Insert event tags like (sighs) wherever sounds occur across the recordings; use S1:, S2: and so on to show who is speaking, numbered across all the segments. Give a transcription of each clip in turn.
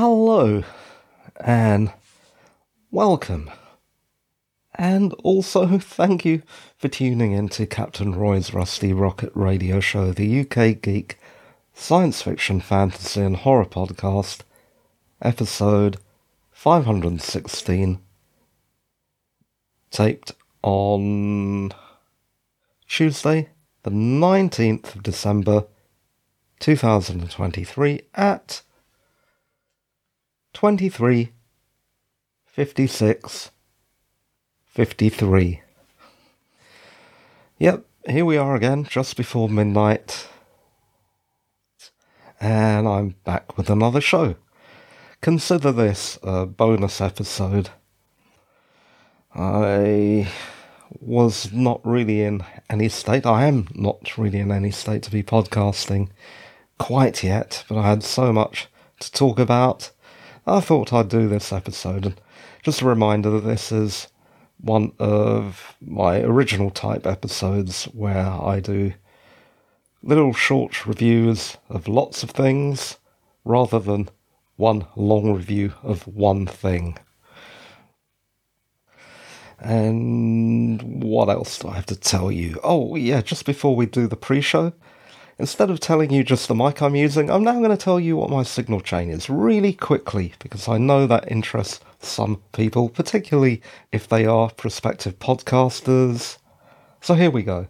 S1: Hello and welcome. And also (laughs) thank you for tuning in to Captain Roy's Rusty Rocket Radio Show, the UK Geek science fiction, fantasy, and horror podcast, episode 516, taped on Tuesday, the 19th of December 2023 at 23 56 53. Yep, here we are again, just before midnight. And I'm back with another show. Consider this a bonus episode. I was not really in any state. I am not really in any state to be podcasting quite yet, but I had so much to talk about. I thought I'd do this episode. And just a reminder that this is one of my original type episodes where I do little short reviews of lots of things rather than one long review of one thing. And what else do I have to tell you? Oh, yeah, just before we do the pre show, instead of telling you just the mic I'm using, I'm now going to tell you what my signal chain is really quickly because I know that interests some people, particularly if they are prospective podcasters. So here we go.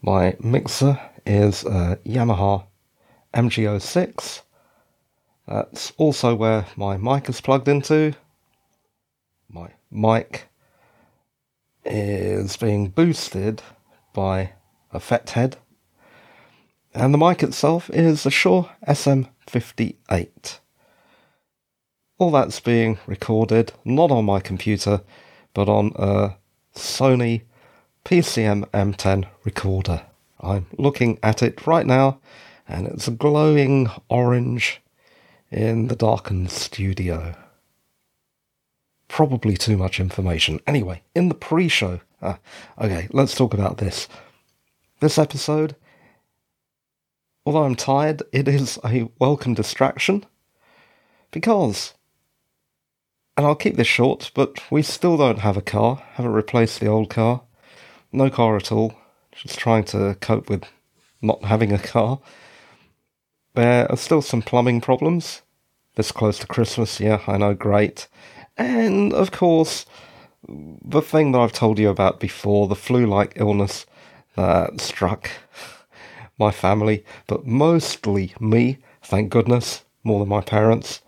S1: My mixer is a Yamaha MG06. That's also where my mic is plugged into. My mic is being boosted by a Fethead. And the mic itself is a Shure SM58. All that's being recorded not on my computer, but on a Sony PCM M10 recorder. I'm looking at it right now, and it's a glowing orange in the darkened studio probably too much information. Anyway, in the pre show, uh, okay, let's talk about this. This episode, although I'm tired, it is a welcome distraction because, and I'll keep this short, but we still don't have a car, haven't replaced the old car, no car at all, just trying to cope with not having a car. There are still some plumbing problems. This close to Christmas, yeah, I know, great. And of course, the thing that I've told you about before the flu like illness that struck my family, but mostly me, thank goodness, more than my parents.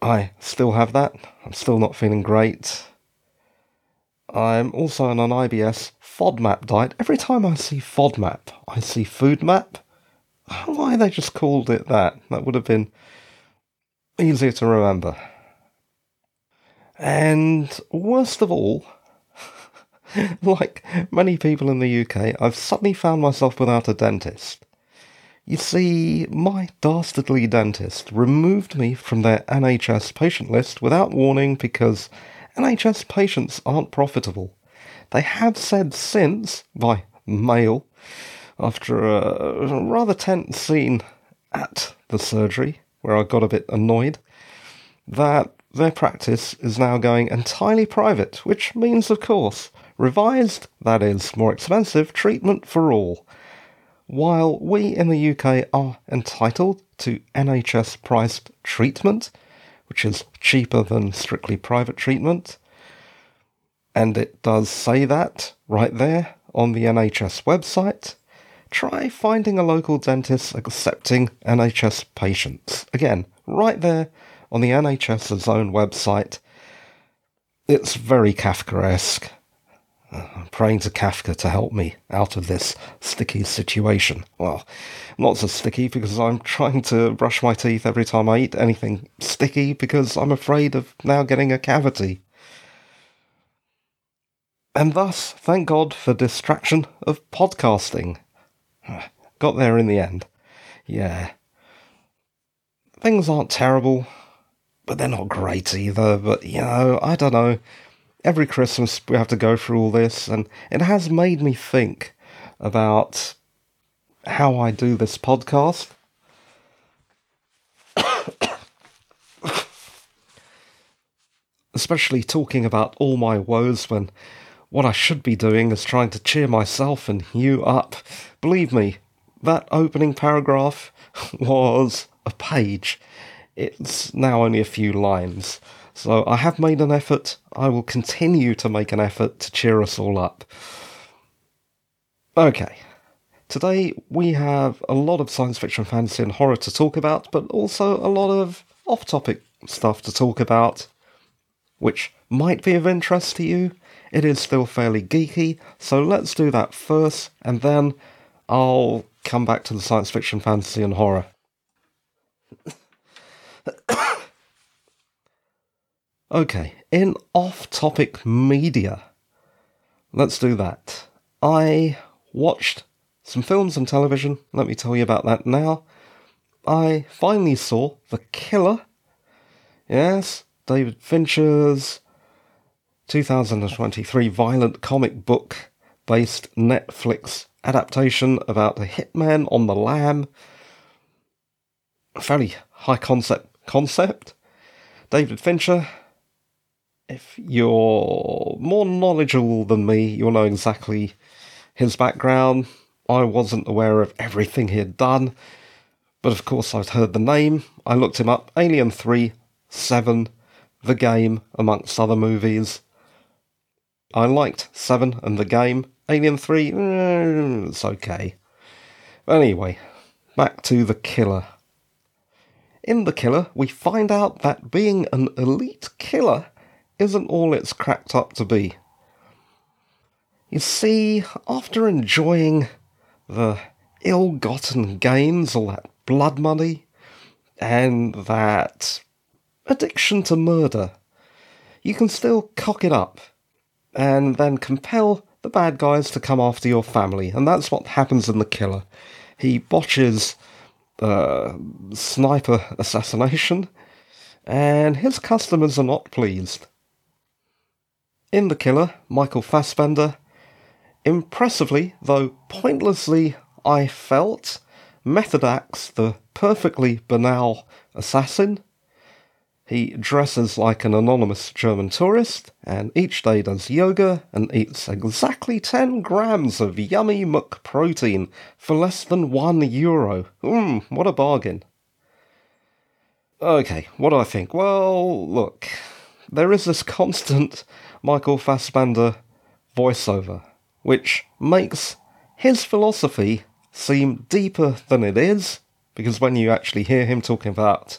S1: I still have that. I'm still not feeling great. I'm also on an IBS FODMAP diet. Every time I see FODMAP, I see Food Map. (sighs) Why they just called it that? That would have been easier to remember. And worst of all, (laughs) like many people in the UK, I've suddenly found myself without a dentist. You see, my dastardly dentist removed me from their NHS patient list without warning because NHS patients aren't profitable. They have said since, by mail, after a rather tense scene at the surgery, where I got a bit annoyed, that their practice is now going entirely private, which means, of course, revised, that is, more expensive, treatment for all. While we in the UK are entitled to NHS priced treatment, which is cheaper than strictly private treatment, and it does say that right there on the NHS website, try finding a local dentist accepting NHS patients. Again, right there on the NHS's own website. It's very Kafkaesque. I'm praying to Kafka to help me out of this sticky situation. Well, not so sticky because I'm trying to brush my teeth every time I eat anything sticky because I'm afraid of now getting a cavity. And thus, thank God for distraction of podcasting. (sighs) Got there in the end. Yeah. Things aren't terrible but they're not great either. But, you know, I don't know every Christmas we have to go through all this, and it has made me think about how I do this podcast. (coughs) Especially talking about all my woes when what I should be doing is trying to cheer myself and you up. Believe me, that opening paragraph (laughs) was a page. It's now only a few lines. So I have made an effort. I will continue to make an effort to cheer us all up. Okay. Today we have a lot of science fiction, fantasy, and horror to talk about, but also a lot of off topic stuff to talk about, which might be of interest to you. It is still fairly geeky, so let's do that first, and then I'll come back to the science fiction, fantasy, and horror. Okay, in off topic media, let's do that. I watched some films and television, let me tell you about that now. I finally saw The Killer. Yes, David Fincher's 2023 violent comic book based Netflix adaptation about a hitman on the lam. Fairly high concept concept. David Fincher, if you're more knowledgeable than me, you'll know exactly his background. I wasn't aware of everything he had done, but of course I'd heard the name. I looked him up Alien 3, 7, The Game, amongst other movies. I liked 7 and The Game. Alien 3, mm, it's okay. Anyway, back to The Killer. In The Killer, we find out that being an elite killer isn't all it's cracked up to be. You see, after enjoying the ill gotten gains, all that blood money, and that addiction to murder, you can still cock it up and then compel the bad guys to come after your family. And that's what happens in The Killer. He botches uh, sniper assassination, and his customers are not pleased. In The Killer, Michael Fassbender, impressively, though pointlessly, I felt, method acts the perfectly banal assassin he dresses like an anonymous German tourist, and each day does yoga and eats exactly 10 grams of yummy muck protein for less than 1 euro. Mmm, what a bargain. Okay, what do I think? Well, look, there is this constant Michael Fassbender voiceover, which makes his philosophy seem deeper than it is, because when you actually hear him talking about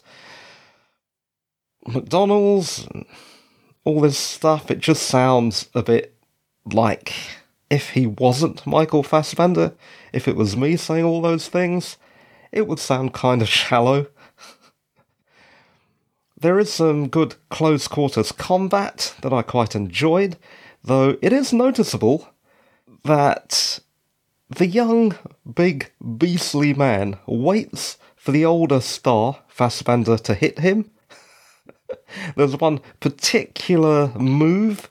S1: McDonald's, and all this stuff, it just sounds a bit like if he wasn't Michael Fassbender, if it was me saying all those things, it would sound kind of shallow. There is some good close quarters combat that I quite enjoyed, though it is noticeable that the young, big, beastly man waits for the older star, Fassbender, to hit him (laughs) there's one particular move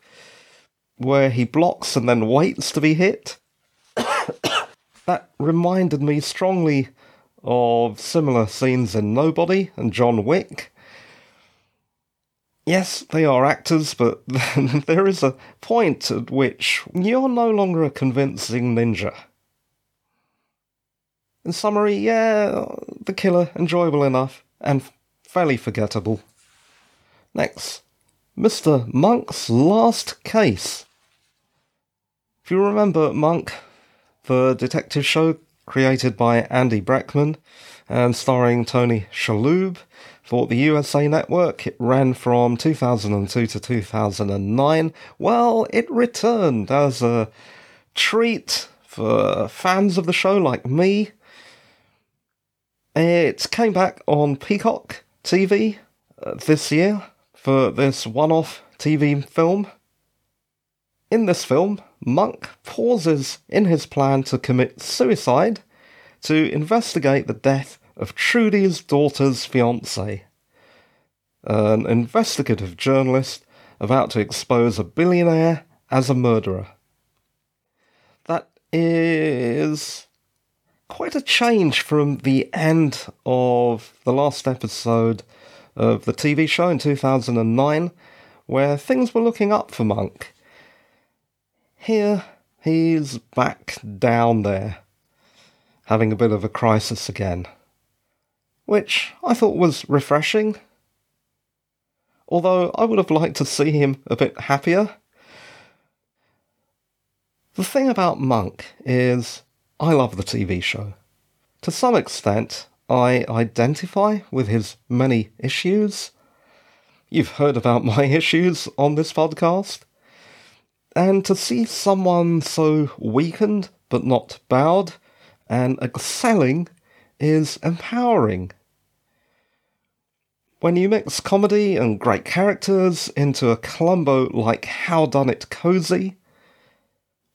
S1: where he blocks and then waits to be hit. (coughs) that reminded me strongly of similar scenes in Nobody and John Wick. Yes, they are actors, but (laughs) there is a point at which you're no longer a convincing ninja. In summary, yeah, the killer, enjoyable enough, and fairly forgettable. Next, Mr. Monk's Last Case. If you remember Monk, the detective show created by Andy Breckman and starring Tony Shalhoub for the USA Network, it ran from 2002 to 2009. Well, it returned as a treat for fans of the show like me. It came back on Peacock TV uh, this year for this one off TV film. In this film, Monk pauses in his plan to commit suicide to investigate the death of Trudy's daughter's fiance, an investigative journalist about to expose a billionaire as a murderer. That is quite a change from the end of the last episode of the TV show in 2009, where things were looking up for Monk. Here, he's back down there, having a bit of a crisis again. Which I thought was refreshing. Although I would have liked to see him a bit happier. The thing about Monk is, I love the TV show. To some extent, I identify with his many issues. You've heard about (laughs) my issues on this podcast. And to see someone so weakened but not bowed and excelling is empowering. When you mix comedy and great characters into a Columbo like How Done It cozy,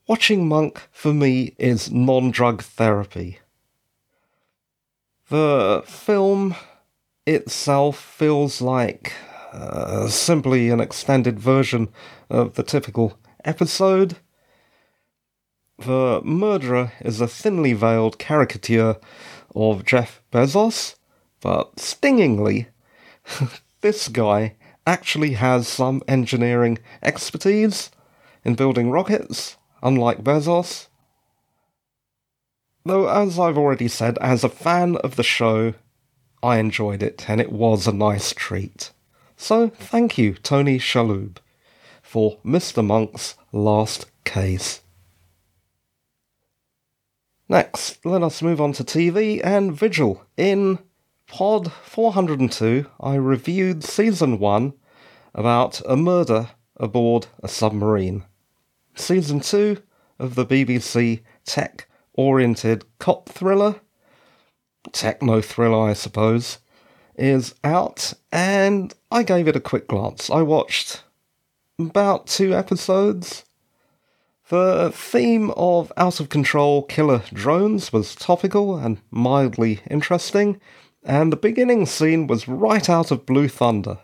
S1: watching Monk for me is non drug therapy. The film itself feels like uh, simply an extended version of the typical episode. The murderer is a thinly veiled caricature of Jeff Bezos, but stingingly, (laughs) this guy actually has some engineering expertise in building rockets, unlike Bezos. Though, as I've already said, as a fan of the show, I enjoyed it and it was a nice treat. So, thank you, Tony Shalhoub, for Mr. Monk's last case. Next, let us move on to TV and Vigil. In Pod 402, I reviewed Season 1 about a murder aboard a submarine. Season 2 of the BBC tech oriented cop thriller, techno thriller, I suppose, is out, and I gave it a quick glance. I watched about two episodes. The theme of out of control killer drones was topical and mildly interesting, and the beginning scene was right out of Blue Thunder.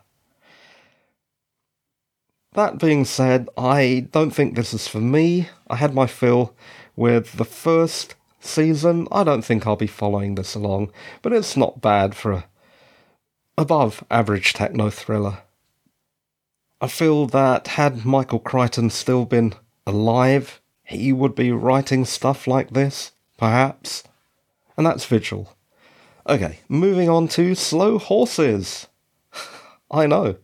S1: That being said, I don't think this is for me. I had my fill with the first season. I don't think I'll be following this along, but it's not bad for a above average techno thriller. I feel that had Michael Crichton still been alive, he would be writing stuff like this, perhaps. And that's Vigil. Okay, moving on to Slow Horses. (sighs) I know.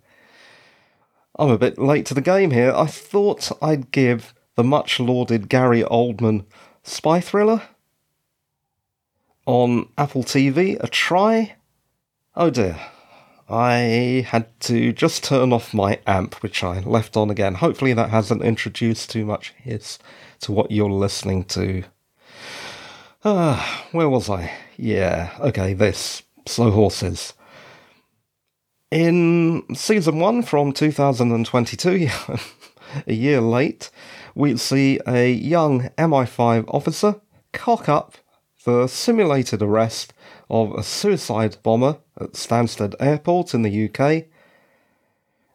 S1: I'm a bit late to the game here. I thought I'd give the much lauded Gary Oldman spy thriller on Apple TV a try. Oh dear. I had to just turn off my amp, which I left on again. Hopefully, that hasn't introduced too much hiss to what you're listening to. Ah, where was I? Yeah, okay, this. Slow Horses. In season one from 2022, (laughs) a year late, we see a young MI5 officer cock up the simulated arrest of a suicide bomber at Stansted Airport in the UK.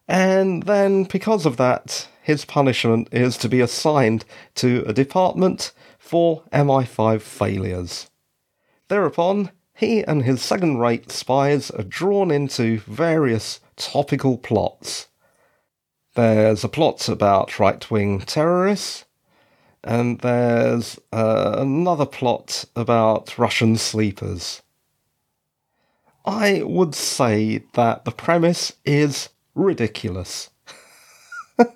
S1: And then, because of that, his punishment is to be assigned to a department for MI5 failures. Thereupon, he and his second rate spies are drawn into various topical plots. There's a plot about right wing terrorists, and there's uh, another plot about Russian sleepers. I would say that the premise is ridiculous. (laughs)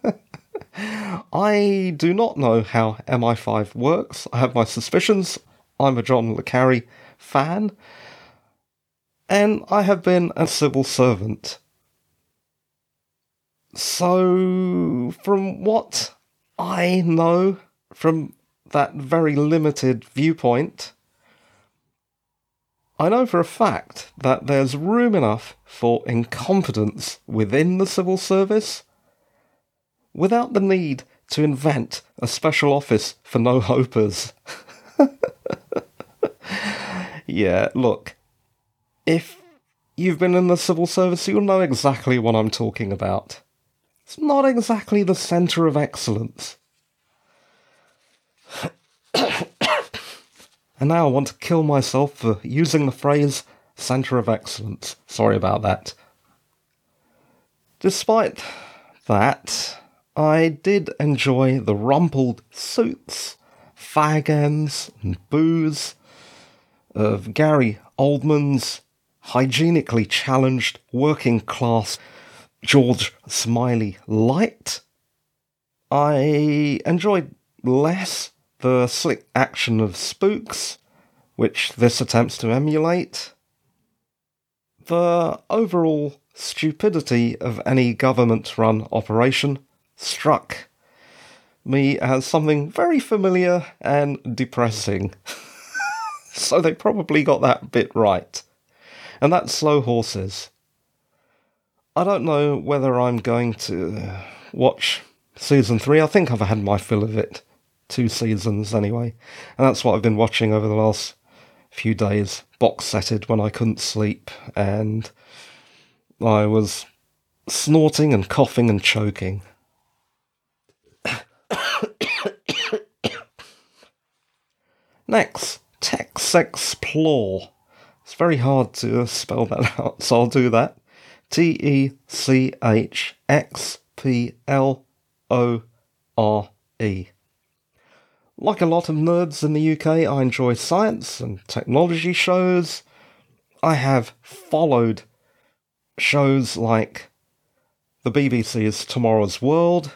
S1: I do not know how MI5 works. I have my suspicions. I'm a John Le Carre fan. And I have been a civil servant. So, from what I know, from that very limited viewpoint, I know for a fact that there's room enough for incompetence within the civil service without the need to invent a special office for no hopers. (laughs) yeah, look, if you've been in the civil service, you'll know exactly what I'm talking about. It's not exactly the centre of excellence. And now I want to kill myself for using the phrase centre of excellence. Sorry about that. Despite that, I did enjoy the rumpled suits, fag ends, and booze of Gary Oldman's hygienically challenged working class George Smiley light. I enjoyed less the slick action of spooks, which this attempts to emulate. The overall stupidity of any government run operation struck me as something very familiar and depressing. (laughs) so they probably got that bit right. And that's Slow Horses. I don't know whether I'm going to watch season three. I think I've had my fill of it. Two seasons anyway. And that's what I've been watching over the last few days. Box setted when I couldn't sleep. And I was snorting and coughing and choking. (coughs) Next, TechXplore. It's very hard to spell that (laughs) out, so I'll do that. T E C H X P L O R E. Like a lot of nerds in the UK, I enjoy science and technology shows. I have followed shows like the BBC's Tomorrow's World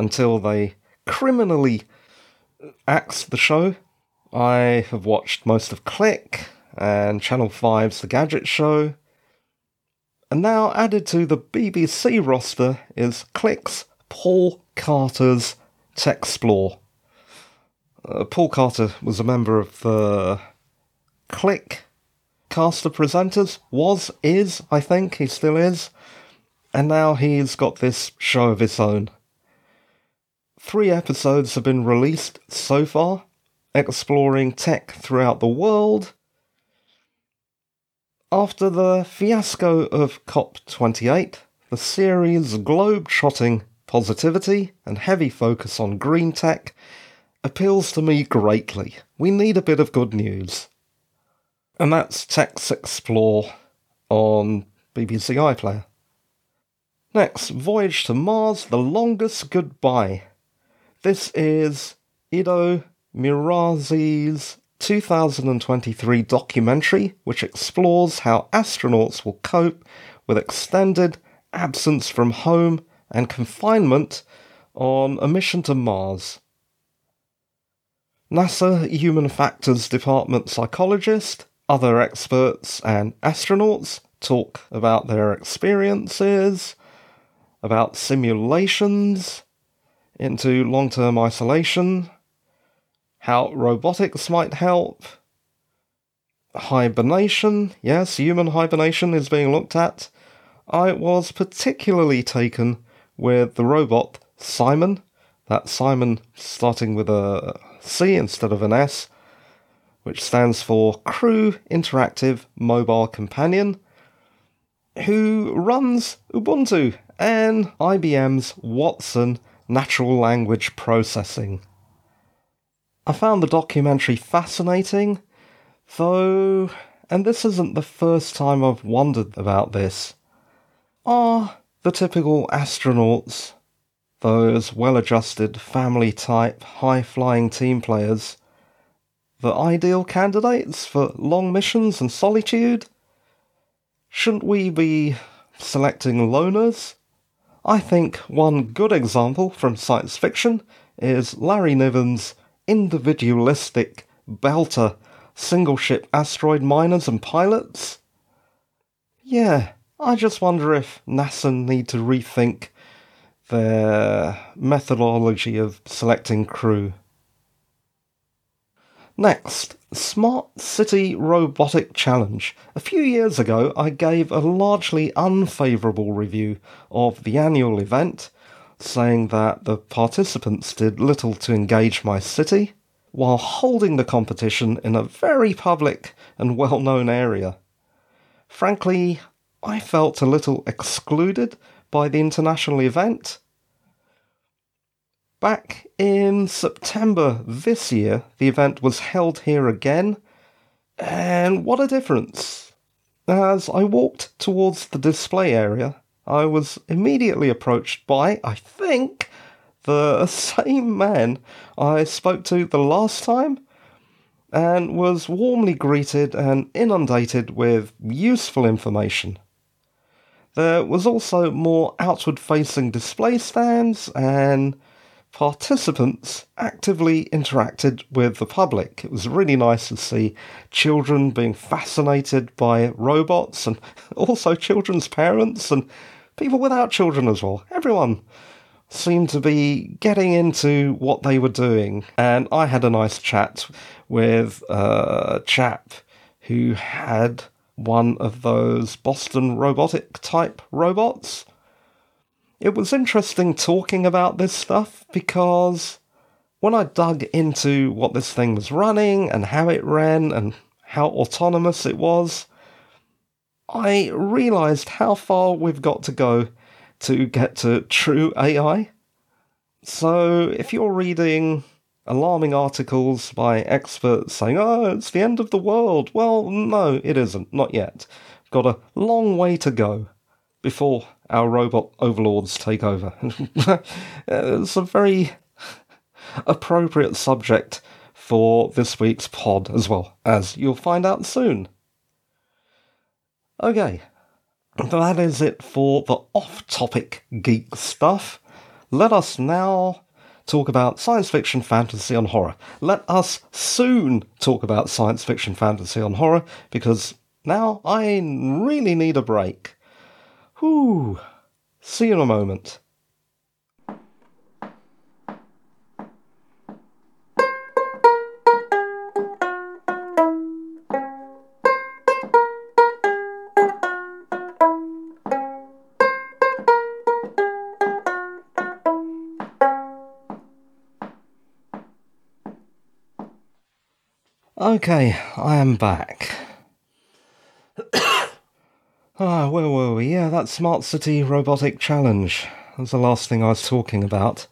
S1: until they criminally axed the show. I have watched most of Click and Channel 5's The Gadget Show. And now added to the BBC roster is Click's Paul Carter's TechXplore. Uh, Paul Carter was a member of the Click cast of presenters. Was, is, I think, he still is. And now he's got this show of his own. Three episodes have been released so far, exploring tech throughout the world. After the fiasco of COP28, the series' globe-trotting positivity and heavy focus on green tech appeals to me greatly. We need a bit of good news. And that's TechXplore on BBC iPlayer. Next, Voyage to Mars The Longest Goodbye. This is Ido Mizrahy's 2023 documentary, which explores how astronauts will cope with extended absence from home and confinement on a mission to Mars. NASA Human Factors Department psychologist, other experts, and astronauts talk about their experiences, about simulations into long term isolation, how robotics might help, hibernation, yes, human hibernation is being looked at. I was particularly taken with the robot CIMON, that CIMON starting with a C instead of an S, which stands for Crew Interactive Mobile Companion, who runs Ubuntu and IBM's Watson natural language processing. I found the documentary fascinating, though, and this isn't the first time I've wondered about this. Are the typical astronauts, those well adjusted, family type, high flying team players, the ideal candidates for long missions and solitude? Shouldn't we be selecting loners? I think one good example from science fiction is Larry Niven's individualistic belter single ship asteroid miners and pilots. Yeah, I just wonder if NASA need to rethink their methodology of selecting crew. Next, Smart City Robotic Challenge. A few years ago, I gave a largely unfavourable review of the annual event, saying that the participants did little to engage my city, while holding the competition in a very public and well known area. Frankly, I felt a little excluded by the international event Back in September this year, the event was held here again, and what a difference! As I walked towards the display area, I was immediately approached by, I think, the (laughs) same man I spoke to the last time and was warmly greeted and inundated with useful information. There was also more outward facing display stands and participants actively interacted with the public. It was really nice to see children being fascinated by robots and (laughs) also children's parents and people without children as well. Everyone seemed to be getting into what they were doing. And I had a nice chat with a chap who had one of those Boston robotic type robots. It was interesting talking about this stuff because when I dug into what this thing was running and how it ran and how autonomous it was, I realised how far we've got to go to get to true AI. So if you're reading alarming articles by experts saying, oh, it's the end of the world, well, no, it isn't, not yet. Got a long way to go before our robot overlords take over. (laughs) it's a very appropriate subject for this week's pod as well, as you'll find out soon. Okay, that is it for the off topic geek stuff. Let us now talk about science fiction, fantasy, and horror. Let us soon talk about science fiction, fantasy, and horror because now I really need a break. Whew. See you in a moment. Okay, I am back. (coughs) ah, where were we? Yeah, that Smart City Robotic Challenge. was the last thing I was talking about.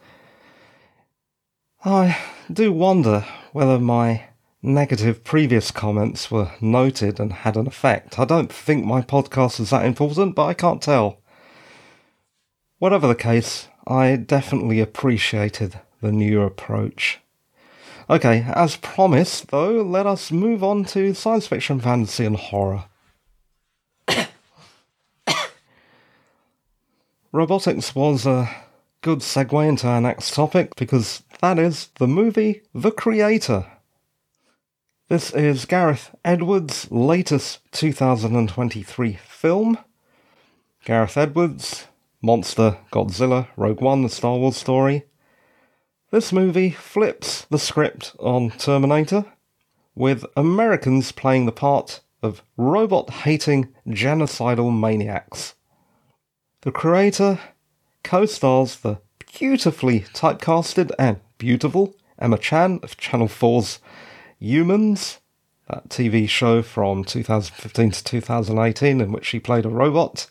S1: I do wonder whether my negative previous comments were noted and had an effect. I don't think my podcast is that important, but I can't tell. Whatever the case, I definitely appreciated the new approach. Okay, as promised, though, let us move on to science fiction, fantasy, and horror. (coughs) Robotics was a good segue into our next topic because that is the movie The Creator. This is Gareth Edwards' latest 2023 film. Gareth Edwards, Monster, Godzilla, Rogue One, the Star Wars story, this movie flips the script on Terminator, with Americans playing the part of robot hating genocidal maniacs. The creator co stars the beautifully typecasted and beautiful Gemma Chan of Channel 4's Humans, that TV show from 2015 to 2018 in which she played a robot.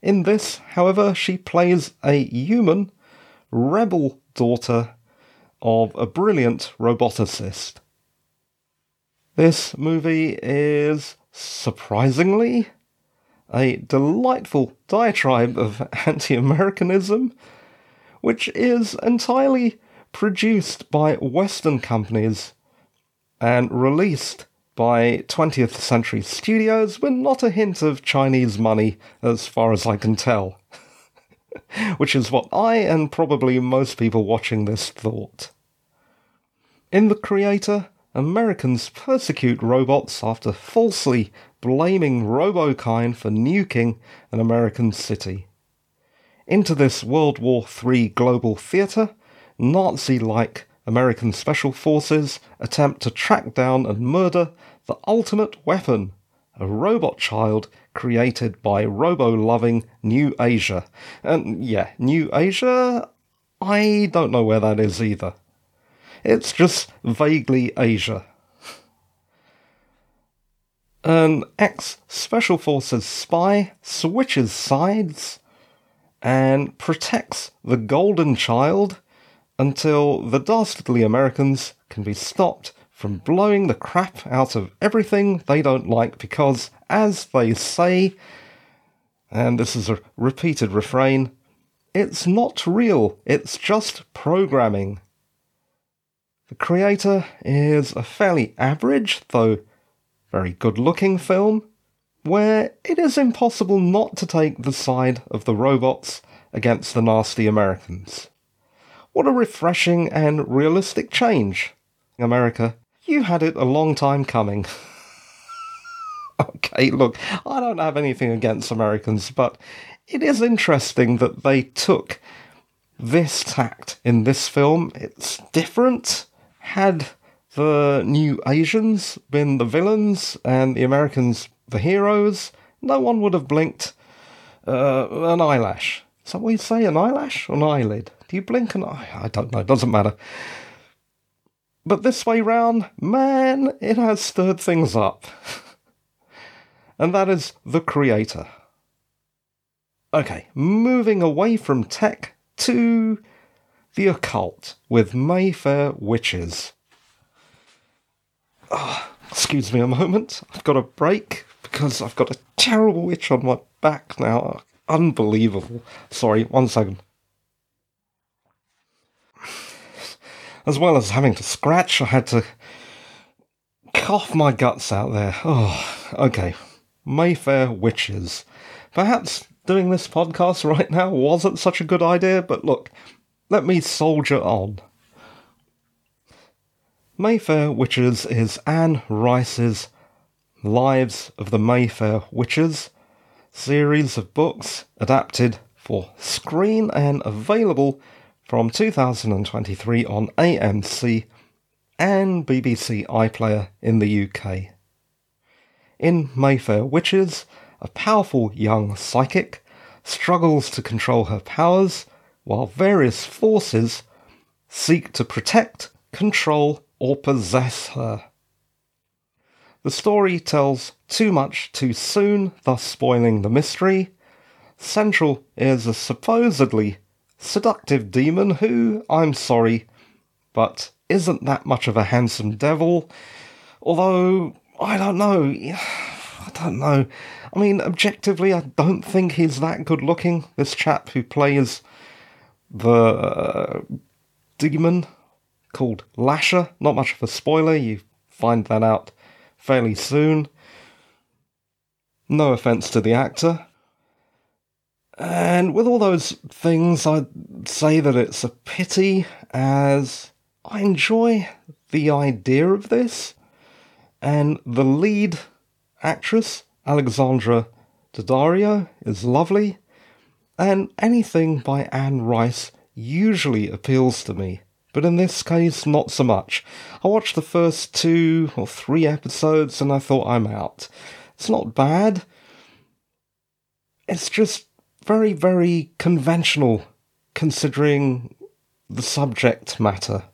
S1: In this, however, she plays a human rebel daughter of a brilliant roboticist. This movie is surprisingly a delightful diatribe of (laughs) anti Americanism, which is entirely produced by Western companies and released by 20th Century Studios with not a hint of Chinese money, as far as I can tell. (laughs) which is what I and probably most people watching this thought. In The Creator, Americans persecute robots after falsely blaming Robokind for nuking an American city. Into this World War III global theatre, Nazi like American special forces attempt to track down and murder the ultimate weapon, a robot child created by robo loving New Asia. And yeah, New Asia? I don't know where that is either. It's just vaguely Asia. An ex Special Forces spy switches sides and protects the Golden Child until the dastardly Americans can be stopped from blowing the crap out of everything they don't like because, as they say, and this is a repeated refrain, it's not real, it's just programming. The Creator is a fairly average, though very good looking film, where it is impossible not to take the side of the robots against the nasty Americans. What a refreshing and realistic change. America, you had it a long time coming. (laughs) okay, look, I don't have anything against Americans, but it is interesting that they took this tact in this film. It's different. Had the new Asians been the villains and the Americans the heroes, no one would have blinked uh, an eyelash. Is that what you say, an eyelash or an eyelid? Do you blink an eye? I don't know, It doesn't matter. But this way round, man, it has stirred things up. and that is the creator. Okay, moving away from tech to the occult with Mayfair witches. Oh, excuse me a moment, I've got a break because I've got a terrible itch on my back now. Unbelievable. Sorry, one second. As well as having to scratch, I had to cough my guts out there. Oh, okay. Mayfair Witches. Perhaps doing this podcast right now wasn't such a good idea, but look, let me soldier on. Mayfair Witches is Anne Rice's Lives of the Mayfair Witches series of books adapted for screen and available from 2023 on AMC and BBC iPlayer in the UK. In Mayfair Witches, a powerful young psychic struggles to control her powers while various forces seek to protect, control, or possess her. The story tells too much too soon, thus spoiling the mystery. Central is a supposedly seductive demon who, I'm sorry, but isn't that much of a handsome devil. Although, I don't know. (sighs) I don't know. I mean, objectively, I don't think he's that good looking. This chap who plays the uh, demon called Lasher. Not much of a spoiler, you find that out fairly soon. No offence to the actor. And with all those things, I'd say that it's a pity as I enjoy the idea of this. And the lead actress, Alexandra Daddario, is lovely. And anything by Anne Rice usually appeals to me but in this case, not so much. I watched the first two or three episodes and I thought I'm out. It's not bad. It's just very, very conventional considering the subject matter,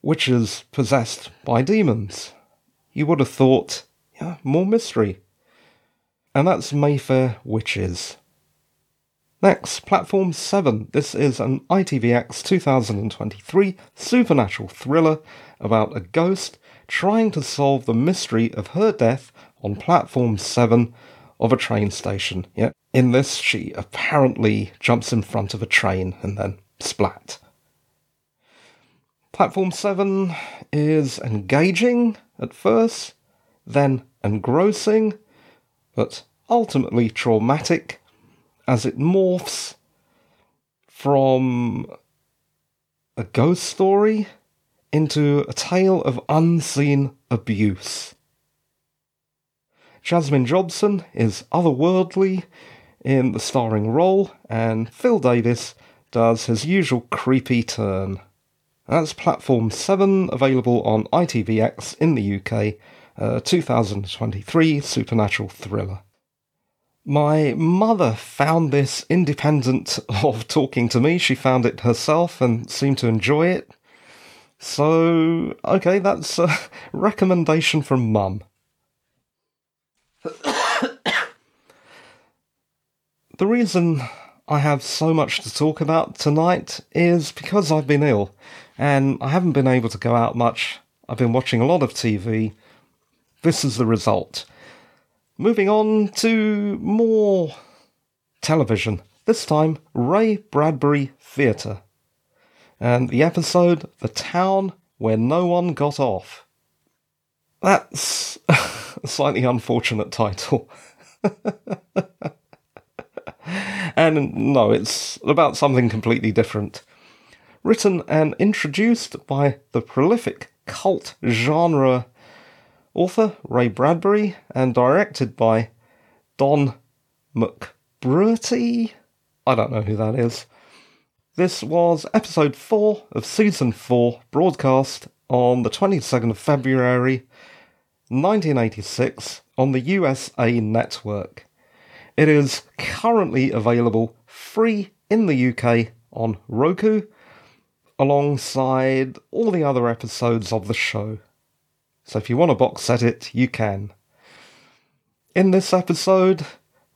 S1: which is possessed by demons. You would have thought, yeah, more mystery. And that's Mayfair Witches. Next, Platform 7. This is an ITVX 2023 supernatural thriller about a ghost trying to solve the mystery of her death on Platform 7 of a train station. Yeah, in this, she apparently jumps in front of a train and then splat. Platform 7 is engaging at first, then engrossing, but ultimately traumatic as it morphs from a ghost story into a tale of unseen abuse. Jasmine Jobson is otherworldly in the starring role, and Phil Davis does his usual creepy turn. That's Platform 7, available on ITVX in the UK, uh, 2023 supernatural thriller. My mother found this independent (laughs) of talking to me. She found it herself and seemed to enjoy it. So, okay, that's a (laughs) recommendation from mum. The reason I have so much to talk about tonight is because I've been ill and I haven't been able to go out much. I've been watching a lot of TV. This is the result. Moving on to more television, this time Ray Bradbury Theatre. And the episode, The Town Where No One Got Off. That's (laughs) a slightly unfortunate title. (laughs) and no, it's about something completely different. Written and introduced by the prolific cult genre author Ray Bradbury and directed by Don McBrearty. I don't know who that is. This was episode 4 of season 4, broadcast on the 22nd of February 1986 on the USA Network. It is currently available free in the UK on Roku, alongside all the other episodes of the show. So if you want to box set it, you can. In this episode,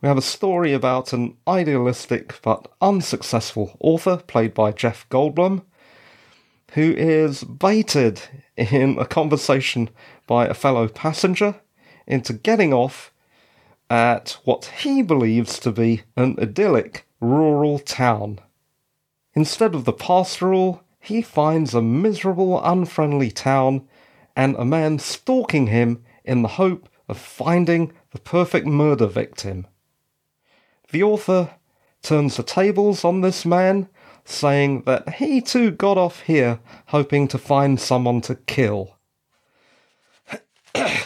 S1: we have a story about an idealistic but unsuccessful author played by Jeff Goldblum, who is baited in a conversation by a fellow passenger into getting off at what he believes to be an idyllic rural town. Instead of the pastoral, he finds a miserable, unfriendly town and a man stalking him in the hope of finding the perfect murder victim. The author turns the tables on this man, saying that he too got off here hoping to find someone to kill. (clears throat)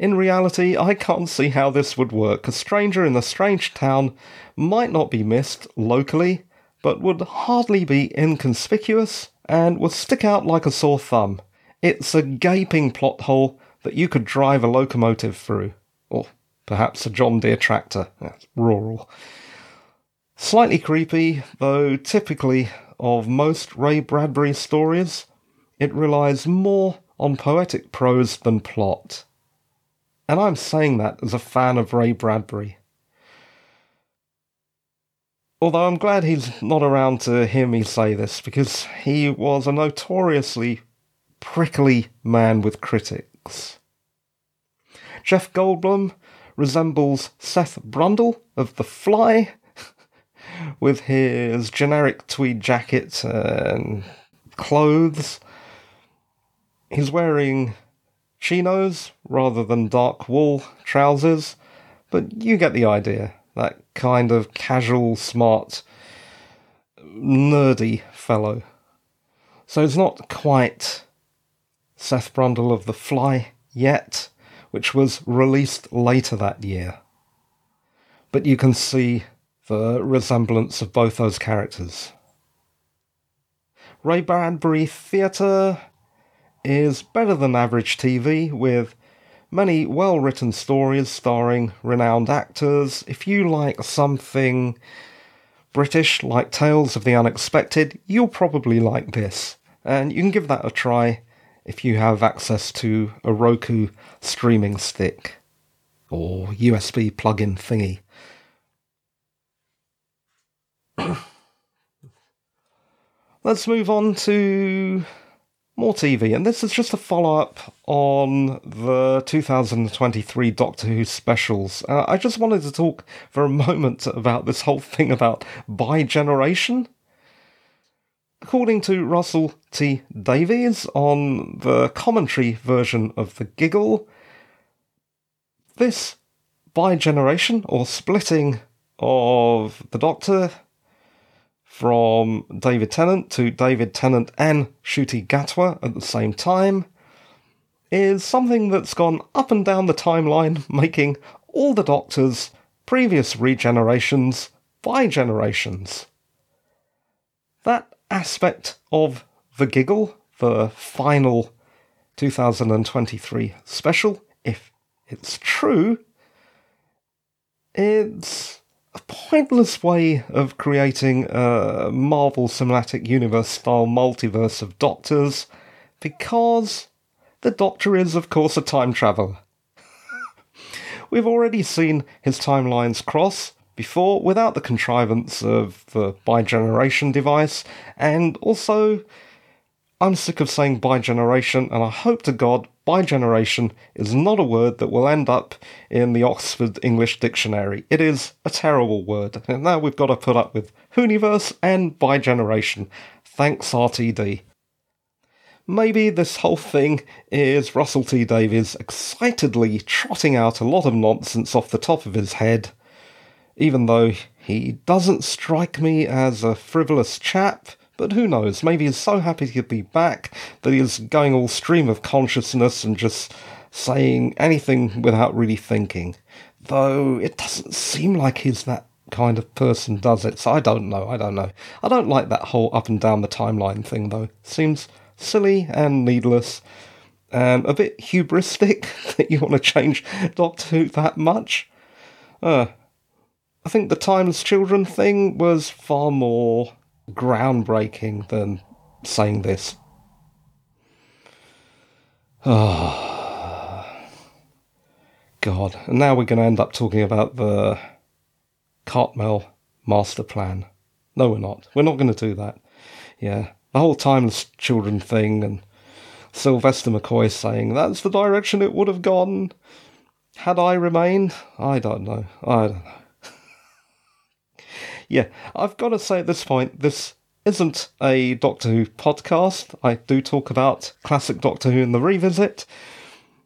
S1: in reality, I can't see how this would work. A stranger in a strange town might not be missed locally, but would hardly be inconspicuous and would stick out like a sore thumb. It's a gaping plot hole that you could drive a locomotive through. Or perhaps a John Deere tractor. That's rural. Slightly creepy, though typically of most Ray Bradbury stories, it relies more on poetic prose than plot. And I'm saying that as a fan of Ray Bradbury. Although I'm glad he's not around to hear me say this, because he was a notoriously prickly man with critics. Jeff Goldblum resembles Seth Brundle of The Fly, (laughs) with his generic tweed jacket and clothes. He's wearing chinos rather than dark wool trousers, but you get the idea. That kind of casual, smart, nerdy fellow. So it's not quite Seth Brundle of The Fly yet, which was released later that year. But you can see the resemblance of both those characters. Ray Bradbury Theatre is better than average TV with many well written stories starring renowned actors. If you like something British like Tales of the Unexpected, you'll probably like this. And you can give that a try if you have access to a Roku streaming stick or USB plug in thingy. (coughs) Let's move on to more TV, and this is just a follow up on the 2023 Doctor Who specials. Uh, I just wanted to talk for a (laughs) moment about this whole thing about bi generation. According to Russell T Davies on the commentary version of The Giggle, this bi generation or splitting of the Doctor from David Tennant to David Tennant and Ncuti Gatwa at the same time is something that's gone up and down the timeline, (laughs) making all the Doctors' previous regenerations bi generations. That aspect of the giggle, the final 2023 special, if it's true, it's a pointless way of creating a Marvel Cinematic Universe style multiverse of Doctors because the Doctor is, of course, a time traveller. (laughs) We've already seen his timelines cross before without the contrivance of the bi-generation device, and also I'm sick of saying bi-generation, and I hope to God bigeneration is not a word that will end up in the Oxford English Dictionary. It is a terrible word. And now we've got to put up with Whoniverse and bi generation. Thanks, RTD. Maybe this whole thing is Russell T Davies excitedly trotting out a lot of nonsense off the top of his head, even though he doesn't strike me as a frivolous chap. But who knows? Maybe he's so happy to be back that he's going all stream of consciousness and just saying anything without really thinking. Though it doesn't seem like he's that kind of person, does it? So I don't know. I don't know. I don't like that whole up and down the timeline thing, though. Seems silly and needless, and a bit hubristic (laughs) that you want to change Doctor Who that much. Uh, I think the Timeless Children thing was far more groundbreaking than saying this. Oh, God. And now we're going to end up talking about the Cartmel master plan. No, we're not. We're not going to do that. Yeah the whole timeless children thing and Sylvester McCoy saying that's the direction it would have gone had I remained. I don't know. I don't know. Yeah, I've got to say at this point, this isn't a Doctor Who podcast. I do talk about classic Doctor Who in the revisit,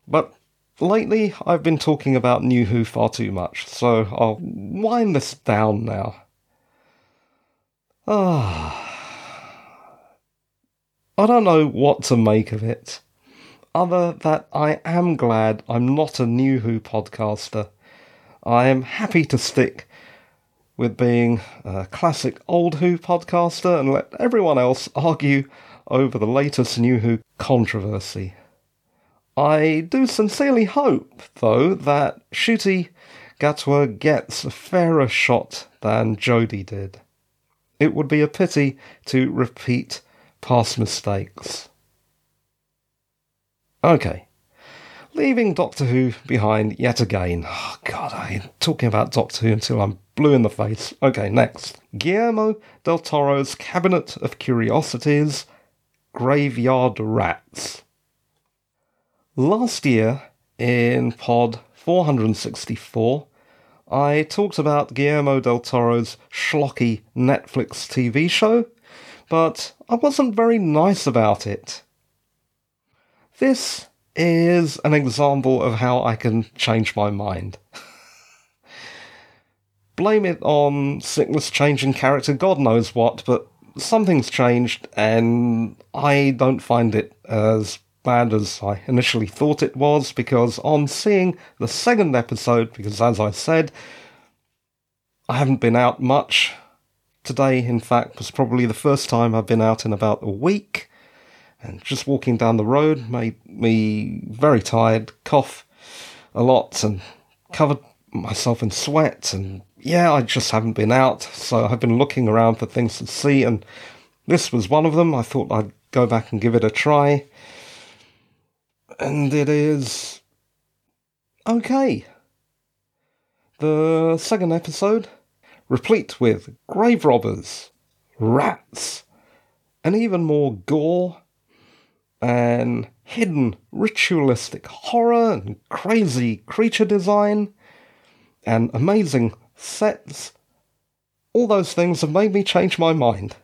S1: but lately I've been talking about New Who far too much, so I'll wind this down now. Ah. I don't know what to make of it, other that I am glad I'm not a new Who podcaster. I am happy to stick with being a classic old Who podcaster and let everyone else argue over the latest New Who controversy. I do sincerely hope, though, that Ncuti Gatwa gets a fairer shot than Jodie did. It would be a pity to repeat past mistakes. Okay. Leaving Doctor Who behind yet again. Oh, God, I'm talking about Doctor Who until I'm blue in the face. Okay, next. Guillermo del Toro's Cabinet of Curiosities Graveyard Rats. Last year, in pod 464, I talked about Guillermo del Toro's schlocky Netflix TV show but I wasn't very nice about it. This is an example of how I can change my mind. (laughs) Blame it on sickness changing character, God knows what, but something's changed and I don't find it as bad as I initially thought it was because on seeing the second episode, because as I said, I haven't been out much Today, in fact, was probably the first time I've been out in about a week, and just walking down the road made me very tired, cough a lot, and covered myself in sweat. And yeah, I just haven't been out, so I've been looking around for things to see, and this was one of them. I thought I'd go back and give it a try, and it is okay. The second episode replete with grave robbers, rats, and even more gore and hidden ritualistic horror and crazy creature design and amazing sets. All those things have made me change my mind.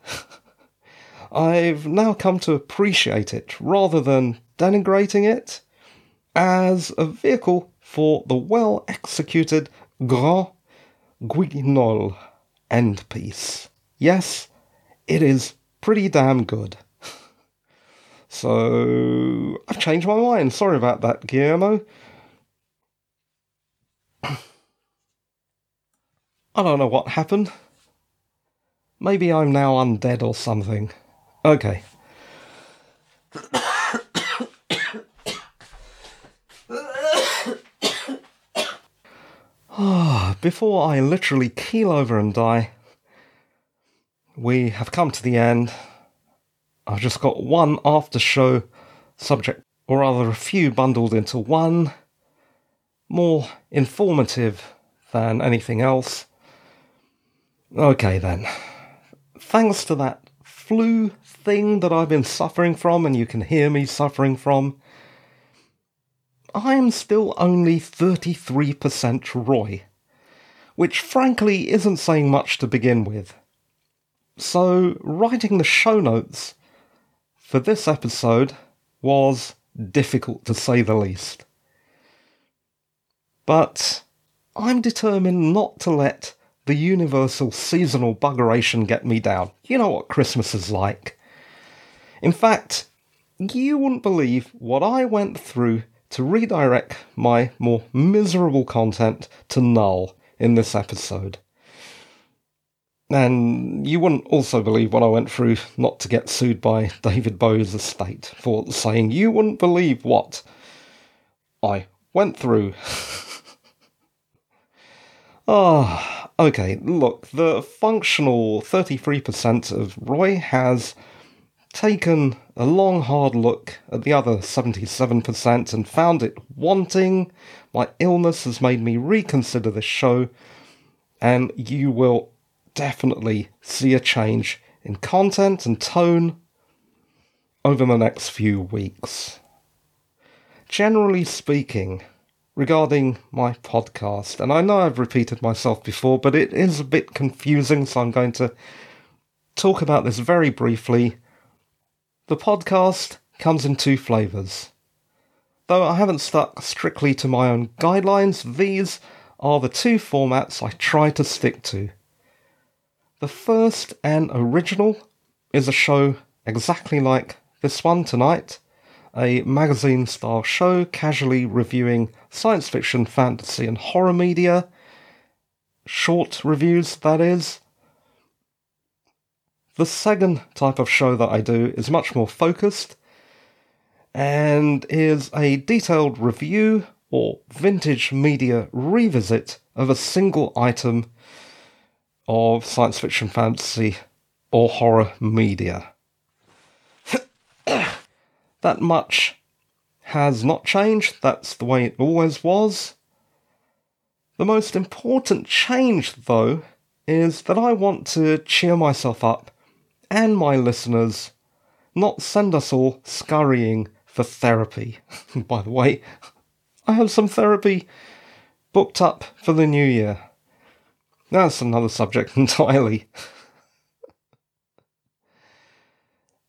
S1: (laughs) I've now come to appreciate it rather than denigrating it as a vehicle for the well executed grand Guignol end piece. Yes, it is pretty damn good. So I've changed my mind. Sorry about that, Guillermo. (clears throat) I don't know what happened. Maybe I'm now undead or something. Okay. (coughs) Ah, before I literally keel over and die, we have come to the end. I've just got one after show subject, or rather a few bundled into one, more informative than anything else. Okay then. Thanks to that flu thing that I've been suffering from, and you can hear me suffering from, I'm still only 33% Roy, which frankly isn't saying much to begin with. So, writing the show notes for this episode was difficult to say the least. But I'm determined not to let the universal seasonal buggeration get me down. You know what Christmas is like. In fact, you wouldn't believe what I went through to redirect my more miserable content to null in this episode. And you wouldn't also believe what I went through not to get sued by David Bowie's estate for saying you wouldn't believe what I went through. (laughs) Ah, oh, okay, look, the functional 33% of Roy has taken a long hard look at the other 77% and found it wanting. My illness has made me reconsider this show, and you will definitely see a change in content and tone over the next few weeks. Generally speaking, regarding my podcast, and I know I've repeated myself before, but it is a bit confusing, so I'm going to talk about this very briefly the podcast comes in two flavours. Though I haven't stuck strictly to my own guidelines, these are the two formats I try to stick to. The first and original is a show exactly like this one tonight, a magazine style show casually reviewing science fiction, fantasy, and horror media. Short reviews, that is. The second type of show that I do is much more focused and is a detailed review or vintage media revisit of a single item of science fiction, fantasy, or horror media. (coughs) that much has not changed, that's the way it always was. The most important change, though, is that I want to cheer myself up and my listeners not send us all scurrying for therapy. (laughs) By the way, I have some therapy booked up for the new year. That's another subject (laughs) entirely.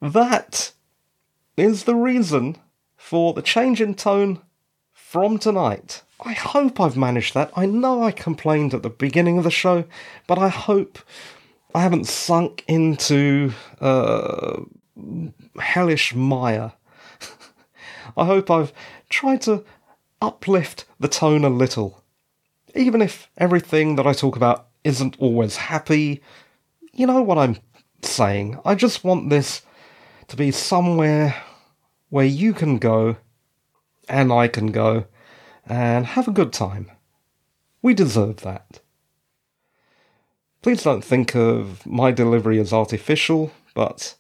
S1: that is the reason for the change in tone from tonight. I hope I've managed that. I know I complained at the beginning of the show, but I hope I haven't sunk into uh, hellish mire. (laughs) I hope I've tried to uplift the tone a little. Even if everything that I talk about isn't always happy, you know what I'm saying. I just want this to be somewhere where you can go and I can go and have a good time. We deserve that. Please don't think of my delivery as artificial, but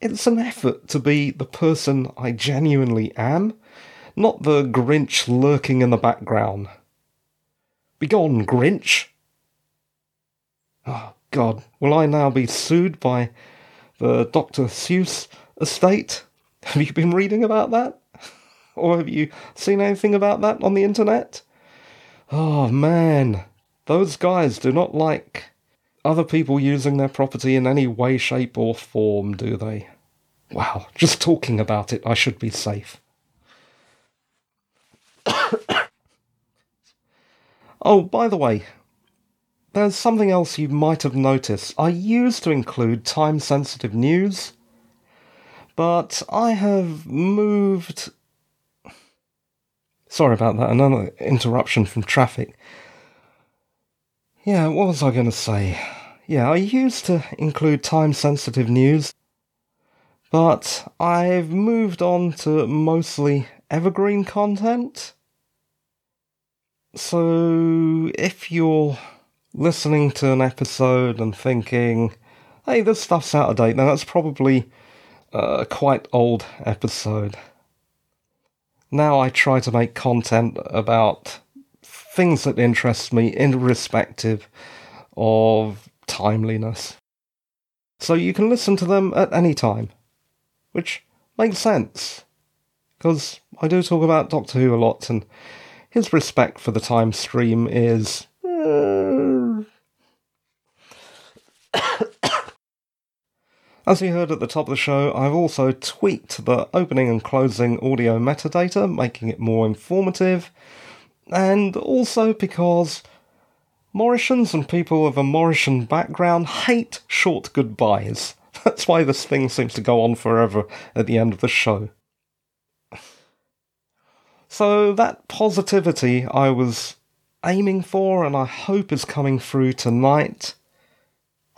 S1: it's an effort to be the person I genuinely am, not the Grinch lurking in the background. Begone, Grinch! Oh, God, will I now be sued by the Dr. Seuss estate? Have you been reading about that? Or have you seen anything about that on the internet? Oh, man, those guys do not like other people using their property in any way, shape, or form, do they? Wow, just talking about it, I should be safe. (coughs) oh, by the way, there's something else you might have noticed. I used to include time sensitive news, but I have moved. Sorry about that, another interruption from traffic. Yeah, what was I going to say? Yeah, I used to include time sensitive news, but I've moved on to mostly evergreen content. So if you're listening to an episode and thinking, hey, this stuff's out of date, then that's probably a quite old episode. Now I try to make content about things that interest me, irrespective of timeliness. So you can listen to them at any time, which makes sense. because I do talk about Doctor Who a lot, and his respect for the time stream is. (coughs) As you heard at the top of the show, I've also tweaked the opening and closing audio metadata, making it more informative, and also because Mauritians and people of a Mauritian background hate short goodbyes. (laughs) That's why this thing seems to go on forever at the end of the show. So, that positivity I was aiming for and I hope is coming through tonight.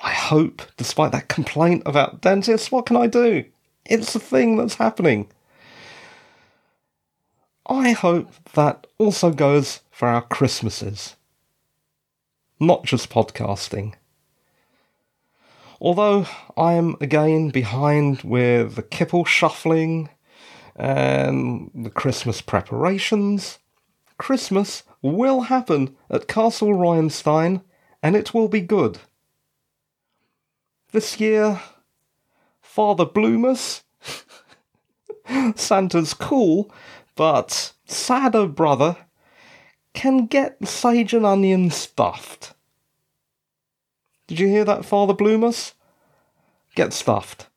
S1: I hope, despite that complaint about dentists, what can I do? It's a thing that's happening. I hope that also goes for our Christmases, not just podcasting. Although I am again behind with the kipple shuffling and the Christmas preparations, Christmas will happen at Castle Ryanstein and it will be good. This year, Father Bloomus, (laughs) Santa's cool, but Saddo Brother can get sage and onion stuffed. Did you hear that, Father Bloomus? Get stuffed.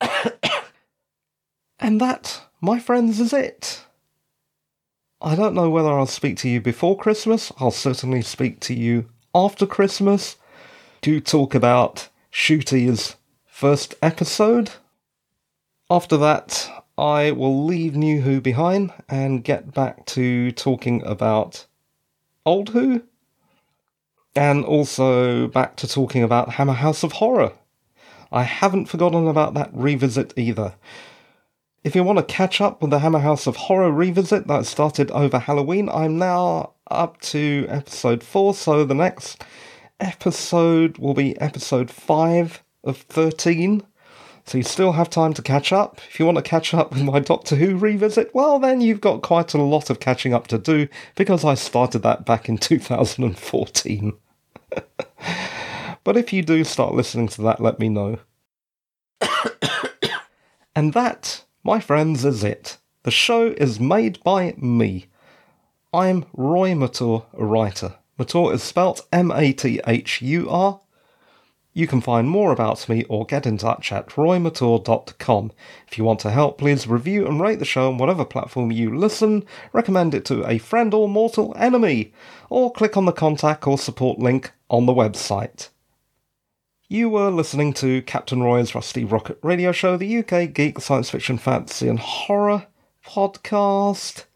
S1: (coughs) and that, my friends, is it. I don't know whether I'll speak to you before Christmas. I'll certainly speak to you after Christmas to talk about Ncuti's first episode. After that, I will leave New Who behind and get back to talking about Old Who. And also back to talking about Hammer House of Horror. I haven't forgotten about that revisit either. If you want to catch up with the Hammer House of Horror revisit that started over Halloween, I'm now up to episode 4, so the next episode will be episode 5 of 13. So you still have time to catch up. If you want to catch up with my Doctor Who revisit, well, then you've got quite a lot of catching up to do because I started that back in (laughs) 2014. (laughs) but if you do start listening to that, let me know. (coughs) and that, my friends, is it. The show is made by me. I'm Roy Mathur, a writer. Mathur is spelt M A T H U R. You can find more about me or get in touch at roymathur.com. If you want to help, please review and rate the show on whatever platform you listen, recommend it to a friend or mortal enemy, or click on the contact or support link on the website. You were listening to Captain Roy's Rusty Rocket Radio Show, the UK geek science fiction, fantasy, and horror podcast.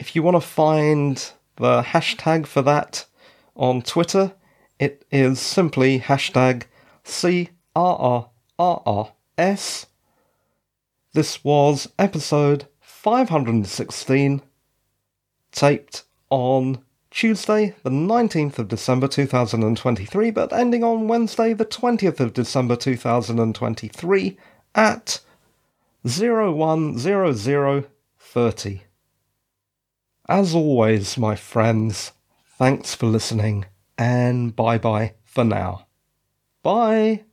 S1: If you want to find the hashtag for that on Twitter, it is simply hashtag CRRRRS. This was episode 516, taped on Tuesday, the 19th of December 2023, but ending on Wednesday, the 20th of December 2023 at 010030. As always, my friends, thanks for listening, and bye bye for now. Bye!